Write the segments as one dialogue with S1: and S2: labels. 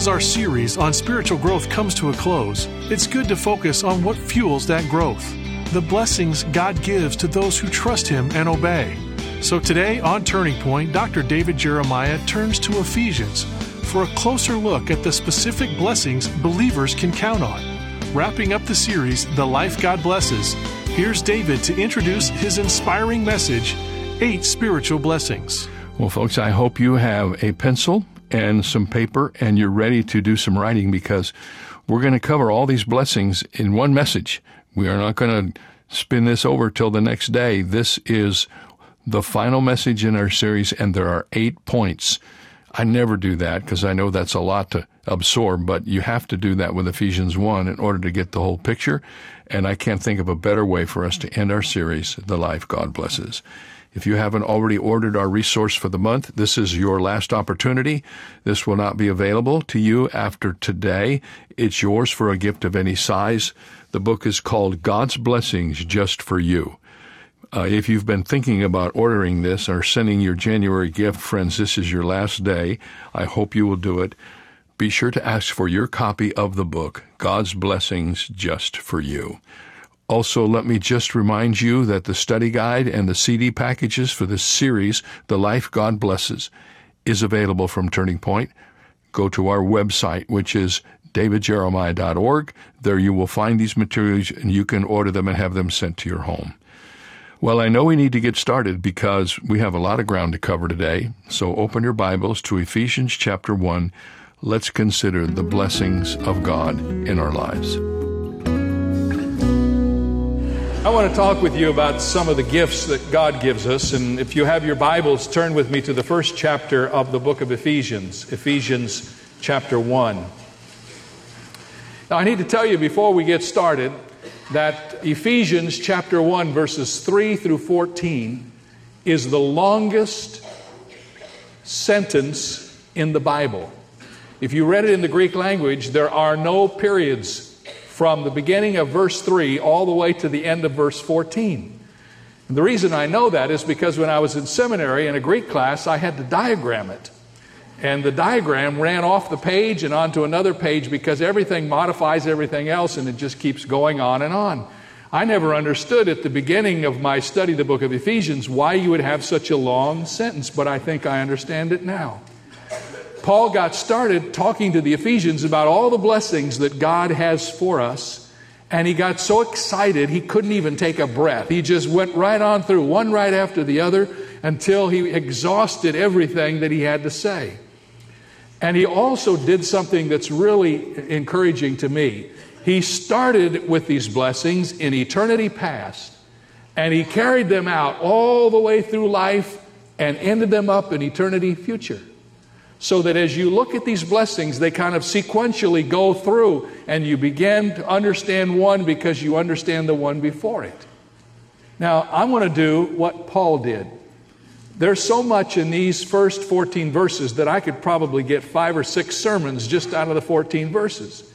S1: As our series on spiritual growth comes to a close, it's good to focus on what fuels that growth the blessings God gives to those who trust Him and obey. So today on Turning Point, Dr. David Jeremiah turns to Ephesians for a closer look at the specific blessings believers can count on. Wrapping up the series, The Life God Blesses, here's David to introduce his inspiring message Eight Spiritual Blessings.
S2: Well, folks, I hope you have a pencil and some paper and you're ready to do some writing because we're going to cover all these blessings in one message. We are not going to spin this over till the next day. This is the final message in our series, and there are eight points. I never do that because I know that's a lot to absorb, but you have to do that with Ephesians 1 in order to get the whole picture. And I can't think of a better way for us to end our series, The Life God Blesses. If you haven't already ordered our resource for the month, this is your last opportunity. This will not be available to you after today. It's yours for a gift of any size. The book is called God's Blessings Just for You. Uh, if you've been thinking about ordering this or sending your January gift, friends, this is your last day. I hope you will do it. Be sure to ask for your copy of the book, God's Blessings Just for You. Also, let me just remind you that the study guide and the CD packages for this series, The Life God Blesses, is available from Turning Point. Go to our website, which is davidjeremiah.org. There you will find these materials and you can order them and have them sent to your home. Well, I know we need to get started because we have a lot of ground to cover today. So open your Bibles to Ephesians chapter 1. Let's consider the blessings of God in our lives. I want to talk with you about some of the gifts that God gives us. And if you have your Bibles, turn with me to the first chapter of the book of Ephesians, Ephesians chapter 1. Now, I need to tell you before we get started that Ephesians chapter 1, verses 3 through 14, is the longest sentence in the Bible. If you read it in the Greek language, there are no periods from the beginning of verse 3 all the way to the end of verse 14. And the reason I know that is because when I was in seminary in a Greek class, I had to diagram it. And the diagram ran off the page and onto another page because everything modifies everything else and it just keeps going on and on. I never understood at the beginning of my study, the book of Ephesians, why you would have such a long sentence, but I think I understand it now. Paul got started talking to the Ephesians about all the blessings that God has for us. And he got so excited he couldn't even take a breath. He just went right on through, one right after the other, until he exhausted everything that he had to say. And he also did something that's really encouraging to me. He started with these blessings in eternity past, and he carried them out all the way through life and ended them up in eternity future so that as you look at these blessings, they kind of sequentially go through and you begin to understand one because you understand the one before it. Now, I'm going to do what Paul did. There's so much in these first 14 verses that I could probably get five or six sermons just out of the 14 verses.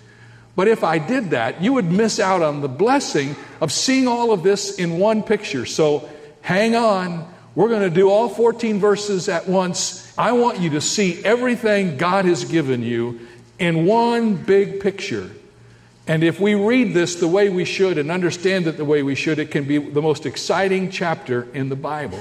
S2: But if I did that, you would miss out on the blessing of seeing all of this in one picture. So hang on. We're going to do all 14 verses at once I want you to see everything God has given you in one big picture. And if we read this the way we should and understand it the way we should, it can be the most exciting chapter in the Bible.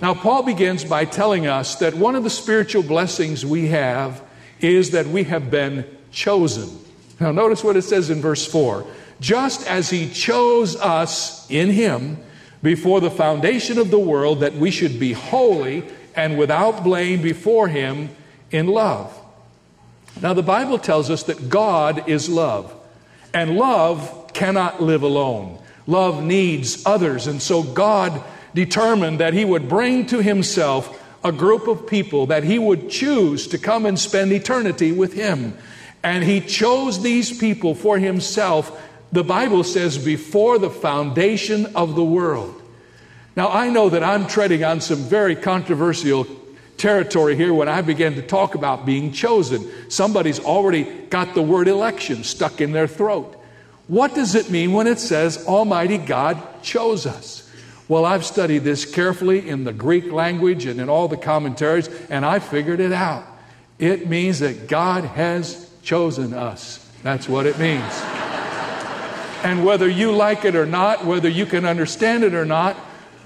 S2: Now, Paul begins by telling us that one of the spiritual blessings we have is that we have been chosen. Now, notice what it says in verse 4 just as he chose us in him before the foundation of the world, that we should be holy and without blame before him in love. Now, the Bible tells us that God is love, and love cannot live alone. Love needs others, and so God determined that He would bring to Himself a group of people that He would choose to come and spend eternity with Him. And He chose these people for Himself, the Bible says, before the foundation of the world. Now, I know that I'm treading on some very controversial territory here when I begin to talk about being chosen. Somebody's already got the word election stuck in their throat. What does it mean when it says Almighty God chose us? Well, I've studied this carefully in the Greek language and in all the commentaries, and I figured it out. It means that God has chosen us. That's what it means. And whether you like it or not, whether you can understand it or not,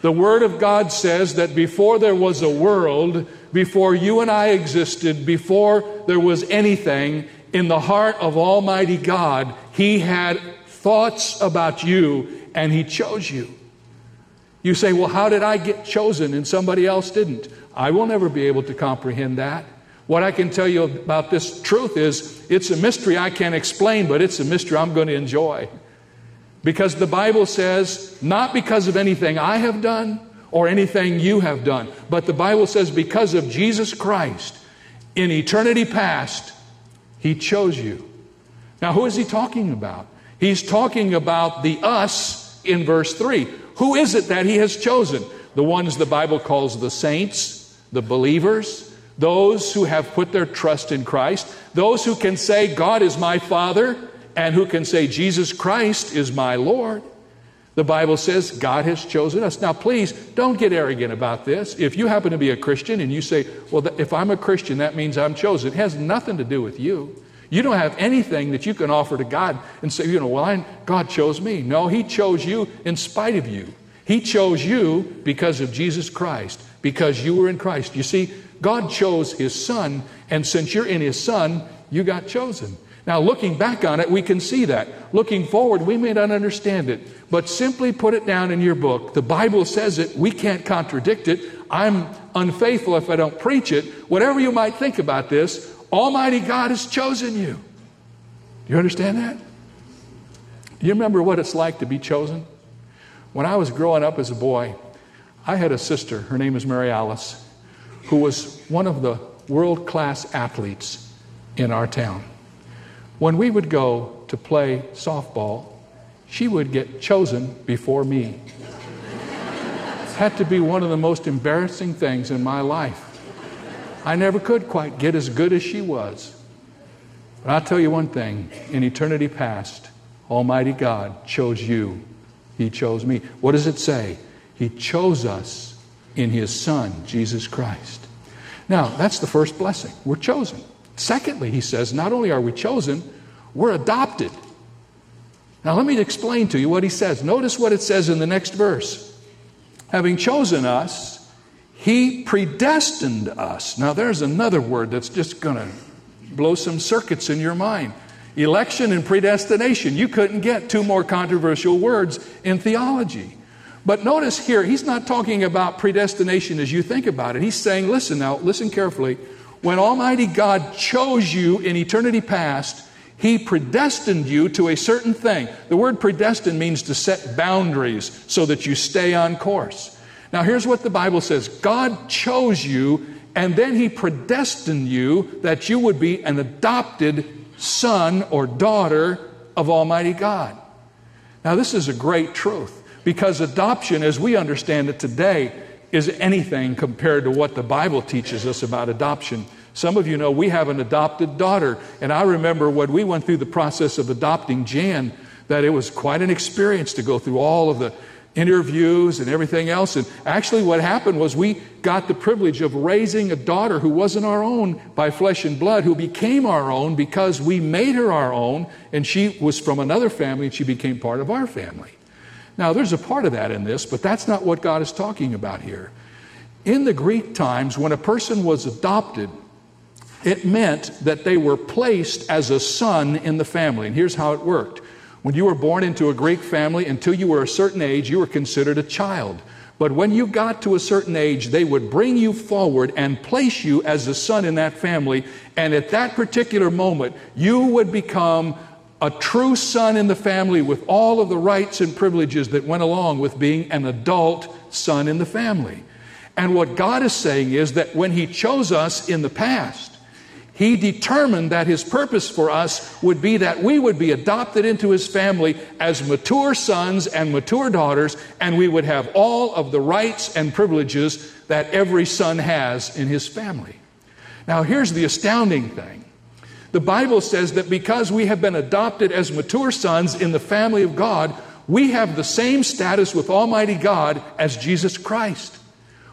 S2: the Word of God says that before there was a world, before you and I existed, before there was anything, in the heart of Almighty God, He had thoughts about you and He chose you. You say, Well, how did I get chosen and somebody else didn't? I will never be able to comprehend that. What I can tell you about this truth is it's a mystery I can't explain, but it's a mystery I'm going to enjoy. Because the Bible says, not because of anything I have done or anything you have done, but the Bible says, because of Jesus Christ, in eternity past, He chose you. Now, who is He talking about? He's talking about the us in verse 3. Who is it that He has chosen? The ones the Bible calls the saints, the believers, those who have put their trust in Christ, those who can say, God is my Father and who can say, Jesus Christ is my Lord. The Bible says God has chosen us. Now, please don't get arrogant about this. If you happen to be a Christian and you say, Well, if I'm a Christian, that means I'm chosen, it has nothing to do with you. You don't have anything that you can offer to God and say, you know, well, I, God chose me. No, He chose you in spite of you. He chose you because of Jesus Christ, because you were in Christ. You see, God chose His Son, and since you're in His Son, you got chosen. Now, looking back on it, we can see that. Looking forward, we may not understand it, but simply put it down in your book. The Bible says it. We can't contradict it. I'm unfaithful if I don't preach it. Whatever you might think about this, Almighty God has chosen you. Do you understand that? You remember what it's like to be chosen? When I was growing up as a boy, I had a sister, her name is Mary Alice, who was one of the world class athletes in our town. When we would go to play softball, she would get chosen before me. It had to be one of the most embarrassing things in my life. I never could quite get as good as she was. But I'll tell you one thing in eternity past, Almighty God chose you. He chose me. What does it say? He chose us in His Son, Jesus Christ. Now, that's the first blessing. We're chosen. Secondly, he says, not only are we chosen, we're adopted. Now, let me explain to you what he says. Notice what it says in the next verse. Having chosen us, he predestined us. Now, there's another word that's just going to blow some circuits in your mind. Election and predestination. You couldn't get two more controversial words in theology. But notice here, he's not talking about predestination as you think about it. He's saying, listen now, listen carefully. When Almighty God chose you in eternity past, He predestined you to a certain thing. The word predestined means to set boundaries so that you stay on course. Now, here's what the Bible says God chose you, and then He predestined you that you would be an adopted son or daughter of Almighty God. Now, this is a great truth because adoption, as we understand it today, is anything compared to what the Bible teaches us about adoption. Some of you know we have an adopted daughter, and I remember when we went through the process of adopting Jan, that it was quite an experience to go through all of the interviews and everything else. And actually, what happened was we got the privilege of raising a daughter who wasn't our own by flesh and blood, who became our own because we made her our own, and she was from another family and she became part of our family. Now, there's a part of that in this, but that's not what God is talking about here. in the Greek times, when a person was adopted, it meant that they were placed as a son in the family. And here's how it worked. When you were born into a Greek family, until you were a certain age, you were considered a child. But when you got to a certain age, they would bring you forward and place you as a son in that family. And at that particular moment, you would become a true son in the family with all of the rights and privileges that went along with being an adult son in the family. And what God is saying is that when He chose us in the past, He determined that His purpose for us would be that we would be adopted into His family as mature sons and mature daughters, and we would have all of the rights and privileges that every son has in his family. Now, here's the astounding thing the Bible says that because we have been adopted as mature sons in the family of God, we have the same status with Almighty God as Jesus Christ.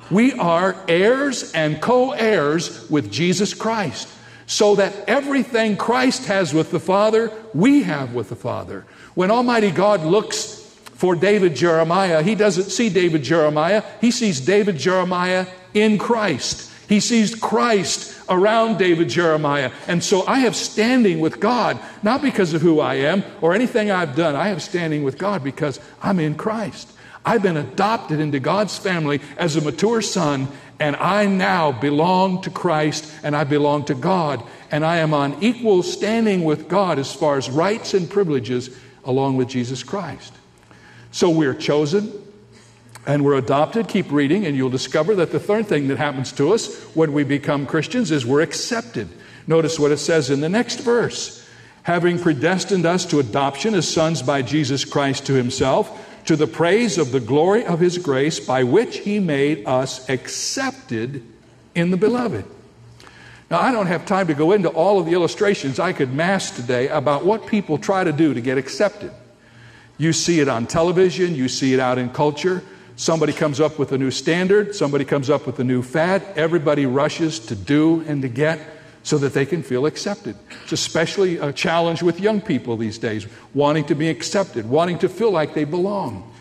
S2: We are heirs and co heirs with Jesus Christ, so that everything Christ has with the Father, we have with the Father. When Almighty God looks for David Jeremiah, he doesn't see David Jeremiah, he sees David Jeremiah in Christ. He sees Christ around David Jeremiah. And so I have standing with God, not because of who I am or anything I've done. I have standing with God because I'm in Christ. I've been adopted into God's family as a mature son, and I now belong to Christ and I belong to God. And I am on equal standing with God as far as rights and privileges along with Jesus Christ. So we're chosen, and we're adopted. Keep reading, and you'll discover that the third thing that happens to us when we become Christians is we're accepted. Notice what it says in the next verse having predestined us to adoption as sons by Jesus Christ to himself, to the praise of the glory of his grace, by which he made us accepted in the beloved. Now, I don't have time to go into all of the illustrations I could mass today about what people try to do to get accepted. You see it on television, you see it out in culture. Somebody comes up with a new standard, somebody comes up with a new fad, everybody rushes to do and to get so that they can feel accepted. It's especially a challenge with young people these days, wanting to be accepted, wanting to feel like they belong.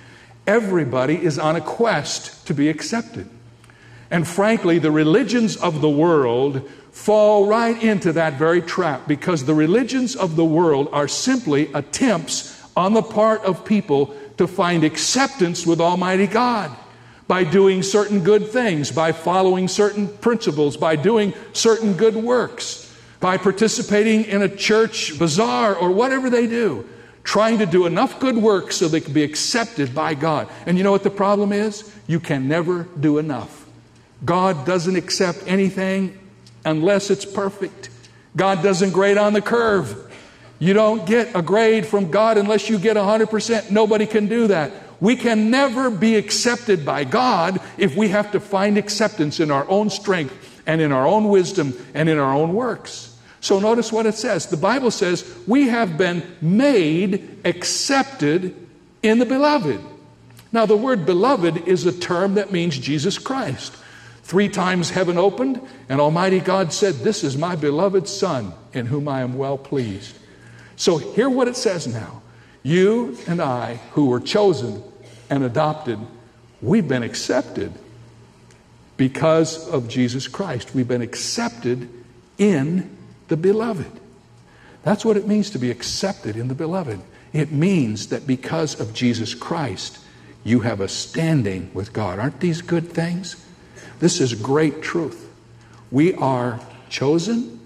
S2: Everybody is on a quest to be accepted. And frankly, the religions of the world fall right into that very trap because the religions of the world are simply attempts on the part of people to find acceptance with Almighty God by doing certain good things, by following certain principles, by doing certain good works, by participating in a church bazaar or whatever they do, trying to do enough good work so they can be accepted by God. And you know what the problem is? You can never do enough. God doesn't accept anything unless it's perfect. God doesn't grade on the curve. You don't get a grade from God unless you get 100%. Nobody can do that. We can never be accepted by God if we have to find acceptance in our own strength and in our own wisdom and in our own works. So notice what it says. The Bible says we have been made accepted in the beloved. Now, the word beloved is a term that means Jesus Christ. Three times heaven opened, and Almighty God said, This is my beloved Son, in whom I am well pleased. So, hear what it says now. You and I, who were chosen and adopted, we've been accepted because of Jesus Christ. We've been accepted in the beloved. That's what it means to be accepted in the beloved. It means that because of Jesus Christ, you have a standing with God. Aren't these good things? This is great truth. We are chosen,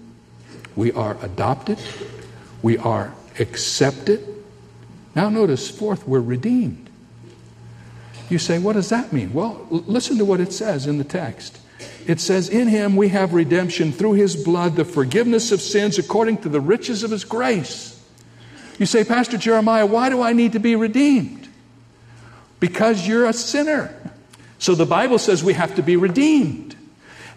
S2: we are adopted, we are accepted. Now, notice, fourth, we're redeemed. You say, what does that mean? Well, l- listen to what it says in the text. It says, In him we have redemption through his blood, the forgiveness of sins according to the riches of his grace. You say, Pastor Jeremiah, why do I need to be redeemed? Because you're a sinner. So the Bible says we have to be redeemed.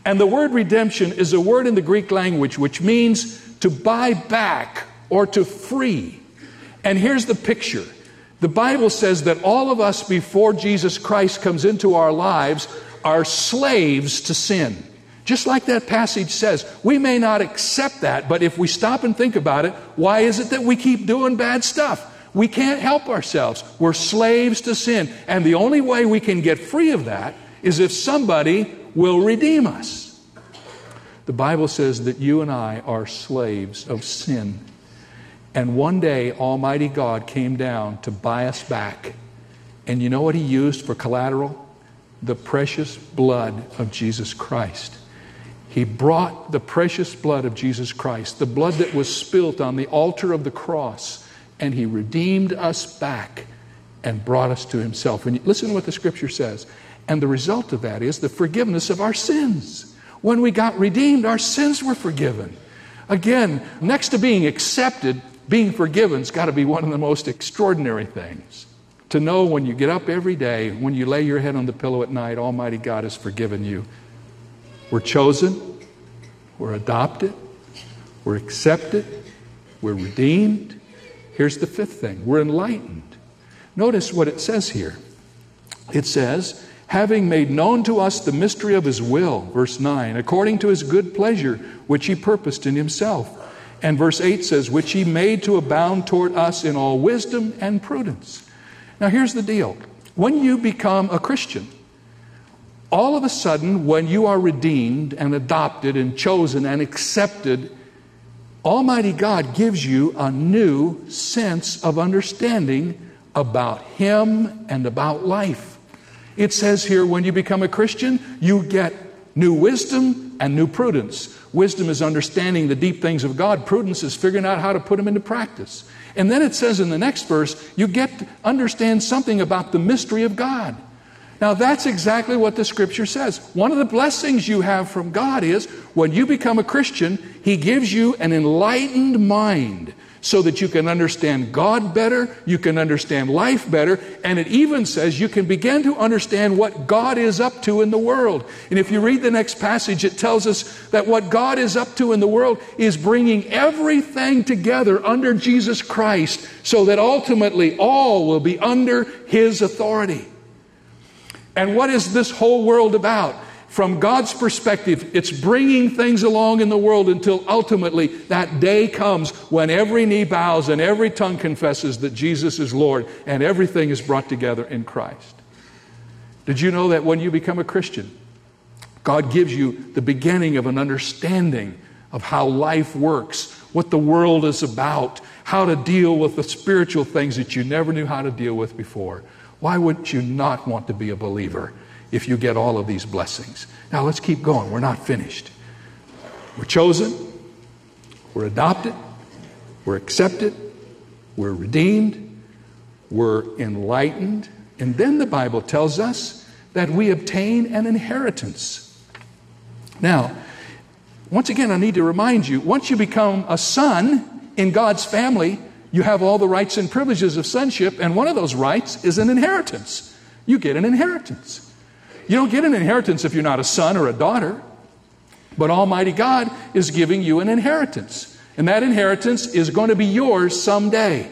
S2: And the word redemption is a word in the Greek language which means to buy back or to free. And here's the picture the Bible says that all of us, before Jesus Christ comes into our lives, are slaves to sin. Just like that passage says, we may not accept that, but if we stop and think about it, why is it that we keep doing bad stuff? We can't help ourselves. We're slaves to sin. And the only way we can get free of that is if somebody will redeem us. The Bible says that you and I are slaves of sin. And one day, Almighty God came down to buy us back. And you know what He used for collateral? The precious blood of Jesus Christ. He brought the precious blood of Jesus Christ, the blood that was spilt on the altar of the cross, and He redeemed us back and brought us to Himself. And listen to what the Scripture says. And the result of that is the forgiveness of our sins. When we got redeemed, our sins were forgiven. Again, next to being accepted, being forgiven's got to be one of the most extraordinary things. To know when you get up every day, when you lay your head on the pillow at night, Almighty God has forgiven you. We're chosen, we're adopted, we're accepted, we're redeemed. Here's the fifth thing we're enlightened. Notice what it says here. It says, having made known to us the mystery of his will, verse 9, according to his good pleasure, which he purposed in himself. And verse 8 says, which he made to abound toward us in all wisdom and prudence. Now, here's the deal when you become a Christian, all of a sudden, when you are redeemed and adopted and chosen and accepted, Almighty God gives you a new sense of understanding about Him and about life. It says here when you become a Christian, you get new wisdom and new prudence. Wisdom is understanding the deep things of God, prudence is figuring out how to put them into practice. And then it says in the next verse, you get to understand something about the mystery of God. Now, that's exactly what the scripture says. One of the blessings you have from God is when you become a Christian, He gives you an enlightened mind so that you can understand God better, you can understand life better, and it even says you can begin to understand what God is up to in the world. And if you read the next passage, it tells us that what God is up to in the world is bringing everything together under Jesus Christ so that ultimately all will be under His authority. And what is this whole world about? From God's perspective, it's bringing things along in the world until ultimately that day comes when every knee bows and every tongue confesses that Jesus is Lord and everything is brought together in Christ. Did you know that when you become a Christian, God gives you the beginning of an understanding of how life works, what the world is about, how to deal with the spiritual things that you never knew how to deal with before? Why wouldn't you not want to be a believer? If you get all of these blessings. Now let's keep going. We're not finished. We're chosen, we're adopted, we're accepted, we're redeemed, we're enlightened, and then the Bible tells us that we obtain an inheritance. Now, once again, I need to remind you once you become a son in God's family, you have all the rights and privileges of sonship, and one of those rights is an inheritance. You get an inheritance. You don't get an inheritance if you're not a son or a daughter. But Almighty God is giving you an inheritance. And that inheritance is going to be yours someday.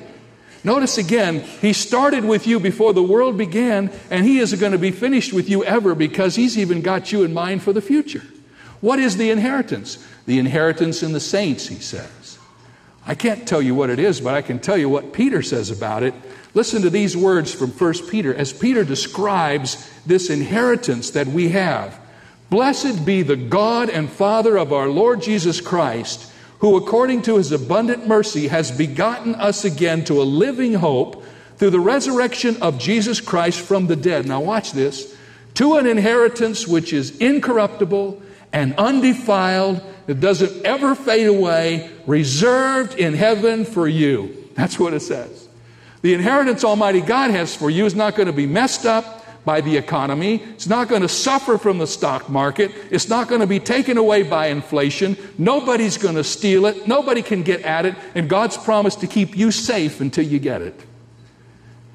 S2: Notice again, He started with you before the world began, and He isn't going to be finished with you ever because He's even got you in mind for the future. What is the inheritance? The inheritance in the saints, He says. I can't tell you what it is, but I can tell you what Peter says about it Listen to these words from 1 Peter as Peter describes this inheritance that we have. Blessed be the God and Father of our Lord Jesus Christ, who according to his abundant mercy has begotten us again to a living hope through the resurrection of Jesus Christ from the dead. Now, watch this to an inheritance which is incorruptible and undefiled, that doesn't ever fade away, reserved in heaven for you. That's what it says. The inheritance Almighty God has for you is not going to be messed up by the economy. It's not going to suffer from the stock market. It's not going to be taken away by inflation. Nobody's going to steal it. Nobody can get at it. And God's promised to keep you safe until you get it.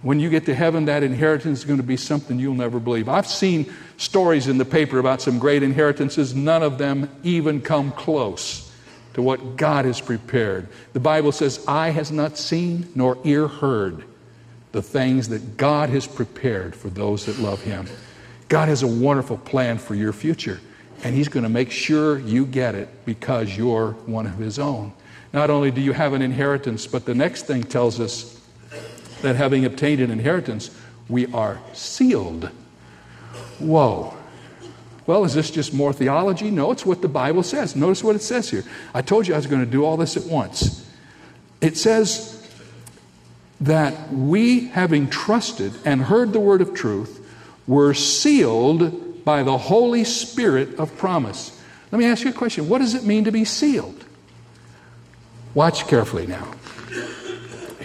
S2: When you get to heaven, that inheritance is going to be something you'll never believe. I've seen stories in the paper about some great inheritances. None of them even come close to what God has prepared. The Bible says, Eye has not seen nor ear heard the things that God has prepared for those that love Him. God has a wonderful plan for your future, and He's going to make sure you get it because you're one of His own. Not only do you have an inheritance, but the next thing tells us that having obtained an inheritance, we are sealed. Whoa. Well, is this just more theology? No, it's what the Bible says. Notice what it says here. I told you I was going to do all this at once. It says that we, having trusted and heard the word of truth, were sealed by the Holy Spirit of promise. Let me ask you a question. What does it mean to be sealed? Watch carefully now.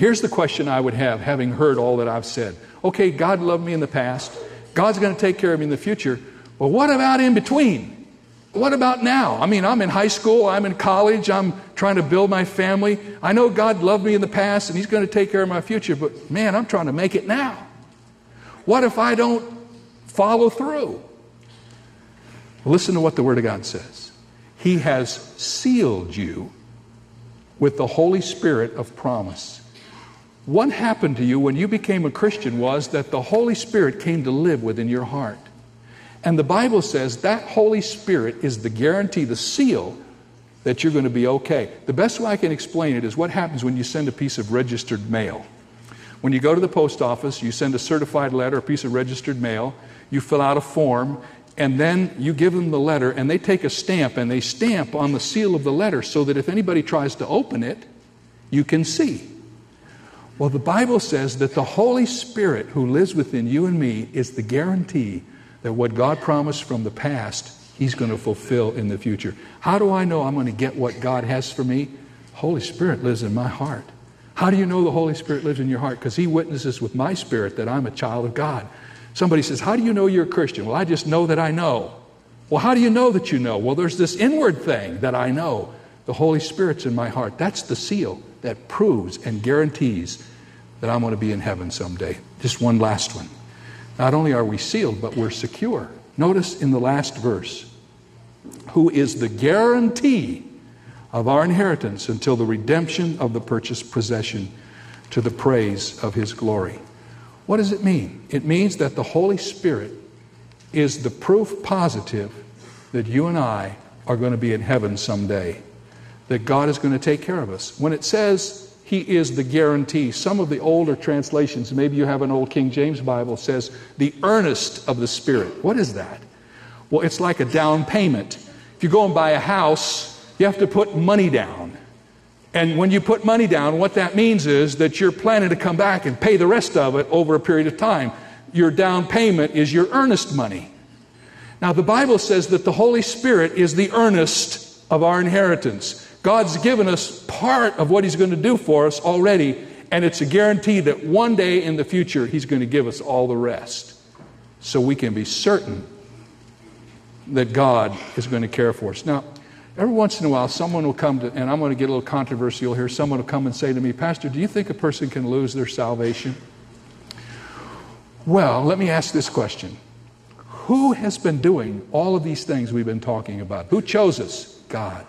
S2: Here's the question I would have, having heard all that I've said. Okay, God loved me in the past. God's going to take care of me in the future. Well, what about in between? What about now? I mean, I'm in high school, I'm in college, I'm trying to build my family. I know God loved me in the past and He's going to take care of my future, but man, I'm trying to make it now. What if I don't follow through? Listen to what the Word of God says. He has sealed you with the Holy Spirit of promise. What happened to you when you became a Christian was that the Holy Spirit came to live within your heart. And the Bible says that Holy Spirit is the guarantee, the seal that you're going to be okay. The best way I can explain it is what happens when you send a piece of registered mail. When you go to the post office, you send a certified letter, a piece of registered mail, you fill out a form, and then you give them the letter, and they take a stamp and they stamp on the seal of the letter so that if anybody tries to open it, you can see. Well, the Bible says that the Holy Spirit who lives within you and me is the guarantee that what God promised from the past, He's going to fulfill in the future. How do I know I'm going to get what God has for me? Holy Spirit lives in my heart. How do you know the Holy Spirit lives in your heart? Because He witnesses with my spirit that I'm a child of God. Somebody says, How do you know you're a Christian? Well, I just know that I know. Well, how do you know that you know? Well, there's this inward thing that I know. The Holy Spirit's in my heart. That's the seal that proves and guarantees that I'm going to be in heaven someday. Just one last one. Not only are we sealed, but we're secure. Notice in the last verse, who is the guarantee of our inheritance until the redemption of the purchased possession to the praise of his glory. What does it mean? It means that the Holy Spirit is the proof positive that you and I are going to be in heaven someday, that God is going to take care of us. When it says he is the guarantee. Some of the older translations, maybe you have an old King James Bible, says the earnest of the Spirit. What is that? Well, it's like a down payment. If you go and buy a house, you have to put money down. And when you put money down, what that means is that you're planning to come back and pay the rest of it over a period of time. Your down payment is your earnest money. Now, the Bible says that the Holy Spirit is the earnest of our inheritance. God's given us part of what He's going to do for us already, and it's a guarantee that one day in the future He's going to give us all the rest. So we can be certain that God is going to care for us. Now, every once in a while, someone will come to, and I'm going to get a little controversial here, someone will come and say to me, Pastor, do you think a person can lose their salvation? Well, let me ask this question Who has been doing all of these things we've been talking about? Who chose us? God.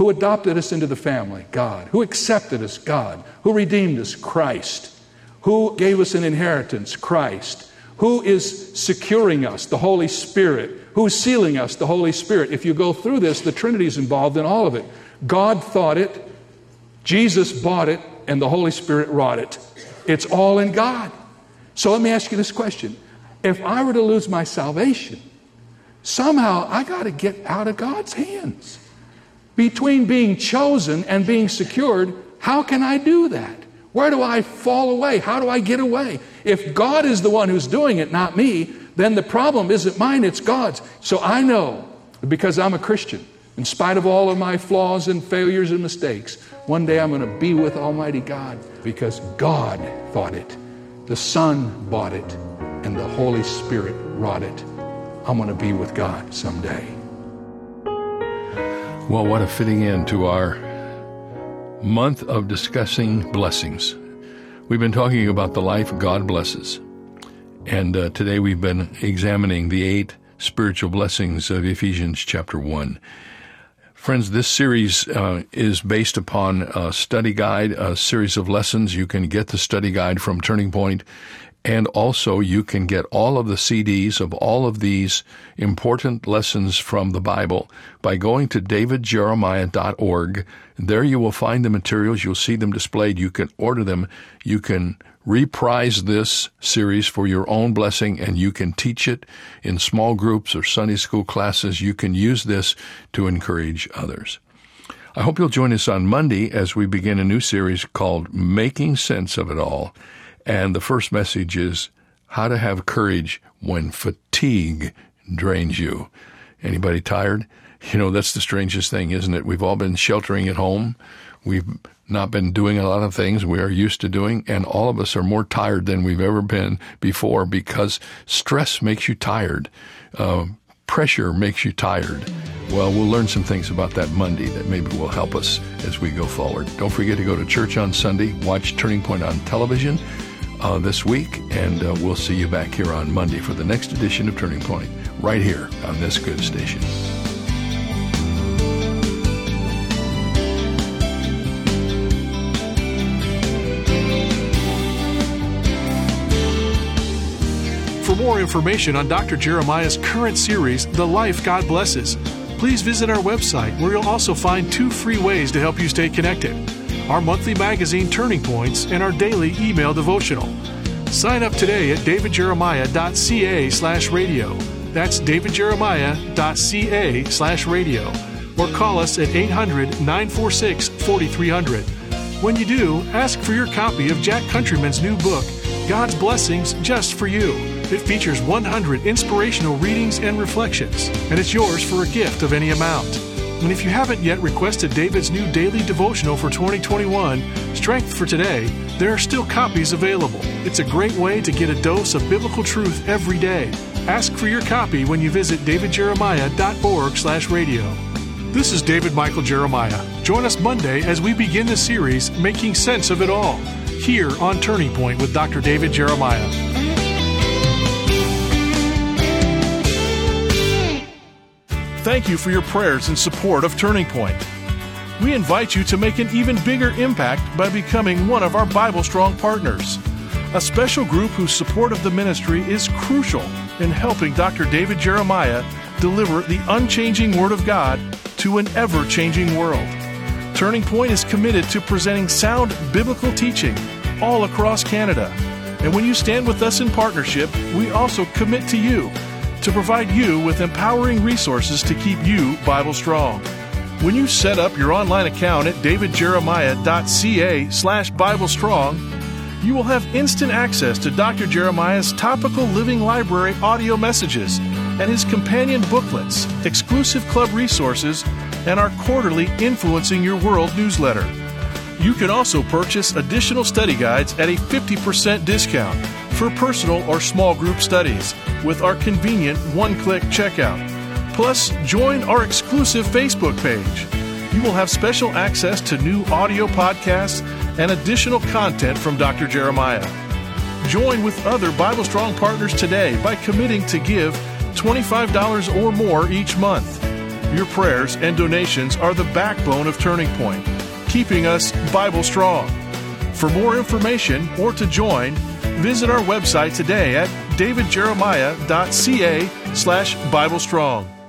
S2: Who adopted us into the family? God. Who accepted us? God. Who redeemed us? Christ. Who gave us an inheritance? Christ. Who is securing us? The Holy Spirit. Who's sealing us? The Holy Spirit. If you go through this, the Trinity is involved in all of it. God thought it, Jesus bought it, and the Holy Spirit wrought it. It's all in God. So let me ask you this question. If I were to lose my salvation, somehow I got to get out of God's hands between being chosen and being secured, how can I do that? Where do I fall away? How do I get away? If God is the one who's doing it, not me, then the problem isn't mine, it's God's. So I know because I'm a Christian, in spite of all of my flaws and failures and mistakes, one day I'm going to be with Almighty God because God thought it. The Son bought it, and the Holy Spirit wrought it. I'm going to be with God someday.
S3: Well, what a fitting end to our month of discussing blessings. We've been talking about the life God blesses. And uh, today we've been examining the eight spiritual blessings of Ephesians chapter 1. Friends, this series uh, is based upon a study guide, a series of lessons. You can get the study guide from Turning Point
S2: And also, you can get all of the CDs of all of these important lessons from the Bible by going to davidjeremiah.org. There you will find the materials. You'll see them displayed. You can order them. You can reprise this series for your own blessing and you can teach it in small groups or Sunday school classes. You can use this to encourage others. I hope you'll join us on Monday as we begin a new series called Making Sense of It All. And the first message is how to have courage when fatigue drains you. Anybody tired? You know, that's the strangest thing, isn't it? We've all been sheltering at home. We've not been doing a lot of things we are used to doing, and all of us are more tired than we've ever been before because stress makes you tired. Uh, pressure makes you tired. Well, we'll learn some things about that Monday that maybe will help us as we go forward. Don't forget to go to church on Sunday, watch Turning Point on television uh, this week, and uh, we'll see you back here on Monday for the next edition of Turning Point, right here on this good station.
S1: For more information on Dr. Jeremiah's current series, The Life God Blesses, please visit our website where you'll also find two free ways to help you stay connected our monthly magazine Turning Points and our daily email devotional. Sign up today at davidjeremiah.ca slash radio. That's davidjeremiah.ca slash radio. Or call us at 800 946 4300. When you do, ask for your copy of Jack Countryman's new book, God's Blessings Just for You. It features 100 inspirational readings and reflections, and it's yours for a gift of any amount. And if you haven't yet requested David's new daily devotional for 2021, Strength for Today, there are still copies available. It's a great way to get a dose of biblical truth every day. Ask for your copy when you visit davidjeremiah.org/radio. This is David Michael Jeremiah. Join us Monday as we begin the series Making Sense of It All, here on Turning Point with Dr. David Jeremiah. Thank you for your prayers and support of Turning Point. We invite you to make an even bigger impact by becoming one of our Bible Strong partners, a special group whose support of the ministry is crucial in helping Dr. David Jeremiah deliver the unchanging Word of God to an ever changing world. Turning Point is committed to presenting sound biblical teaching all across Canada. And when you stand with us in partnership, we also commit to you to provide you with empowering resources to keep you Bible strong. When you set up your online account at davidjeremiah.ca slash Bible Strong, you will have instant access to Dr. Jeremiah's topical living library audio messages and his companion booklets, exclusive club resources, and our quarterly Influencing Your World newsletter. You can also purchase additional study guides at a 50% discount for personal or small group studies with our convenient one click checkout. Plus, join our exclusive Facebook page. You will have special access to new audio podcasts and additional content from Dr. Jeremiah. Join with other Bible Strong partners today by committing to give $25 or more each month. Your prayers and donations are the backbone of Turning Point, keeping us Bible Strong. For more information or to join, visit our website today at davidjeremiah.ca slash Bible Strong.